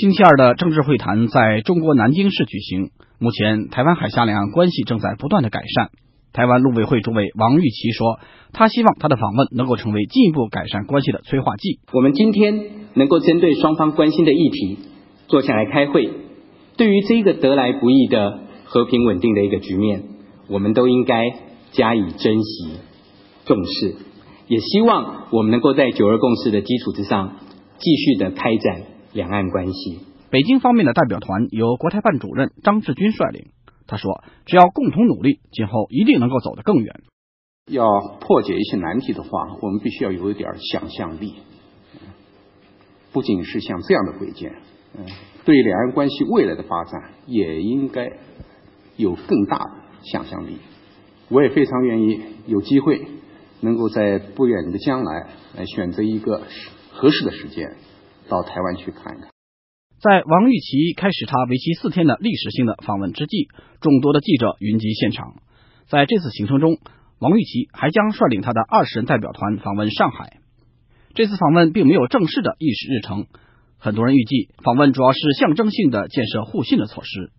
星期二的政治会谈在中国南京市举行。目前，台湾海峡两岸关系正在不断的改善。台湾陆委会主委王玉琦说，他希望他的访问能够成为进一步改善关系的催化剂。我们今天能够针对双方关心的议题坐下来开会，对于这个得来不易的和平稳定的一个局面，我们都应该加以珍惜、重视，也希望我们能够在九二共识的基础之上，继续的开展两岸关系。北京方面的代表团由国台办主任张志军率领。他说：“只要共同努力，今后一定能够走得更远。要破解一些难题的话，我们必须要有一点想象力，不仅是像这样的会见，嗯，对两岸关系未来的发展也应该有更大的想象力。我也非常愿意有机会能够在不远的将来来选择一个合适的时间到台湾去看一看。”在王玉琦开始他为期四天的历史性的访问之际，众多的记者云集现场。在这次行程中，王玉琦还将率领他的二十人代表团访问上海。这次访问并没有正式的议事日程，很多人预计访问主要是象征性的建设互信的措施。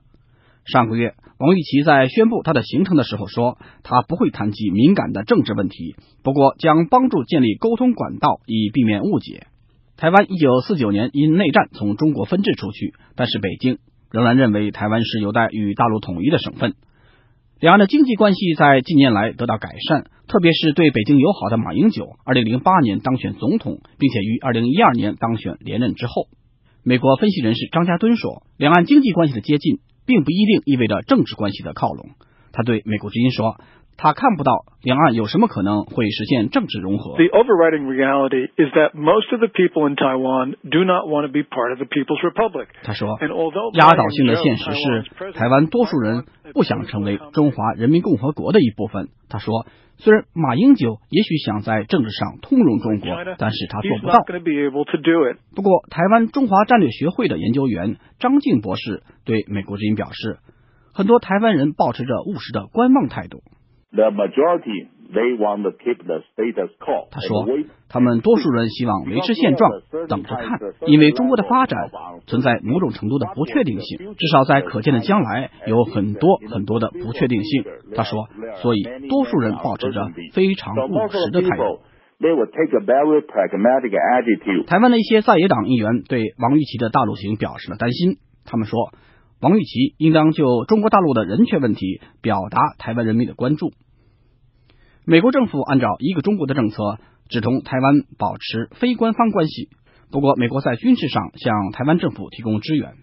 上个月，王玉琦在宣布他的行程的时候说，他不会谈及敏感的政治问题，不过将帮助建立沟通管道，以避免误解。台湾一九四九年因内战从中国分治出去，但是北京仍然认为台湾是有待与大陆统一的省份。两岸的经济关系在近年来得到改善，特别是对北京友好的马英九，二零零八年当选总统，并且于二零一二年当选连任之后，美国分析人士张家敦说，两岸经济关系的接近，并不一定意味着政治关系的靠拢。他对美国之音说。他看不到两岸有什么可能会实现政治融合。The overriding reality is that most of the people in Taiwan do not want to be part of the People's Republic。他说，压倒性的现实是，台湾多数人不想成为中华人民共和国的一部分。他说，虽然马英九也许想在政治上通融中国，但是他做不到。不过，台湾中华战略学会的研究员张静博士对美国之音表示，很多台湾人保持着务实的观望态度。The majority they want to keep the status quo。他说，他们多数人希望维持现状，等着看，因为中国的发展存在某种程度的不确定性，至少在可见的将来有很多很多的不确定性。他说，所以多数人保持着非常务实的态度。台湾的一些在野党议员对王玉琦的大陆行表示了担心，他们说。王玉琦应当就中国大陆的人权问题表达台湾人民的关注。美国政府按照一个中国的政策，只同台湾保持非官方关系。不过，美国在军事上向台湾政府提供支援。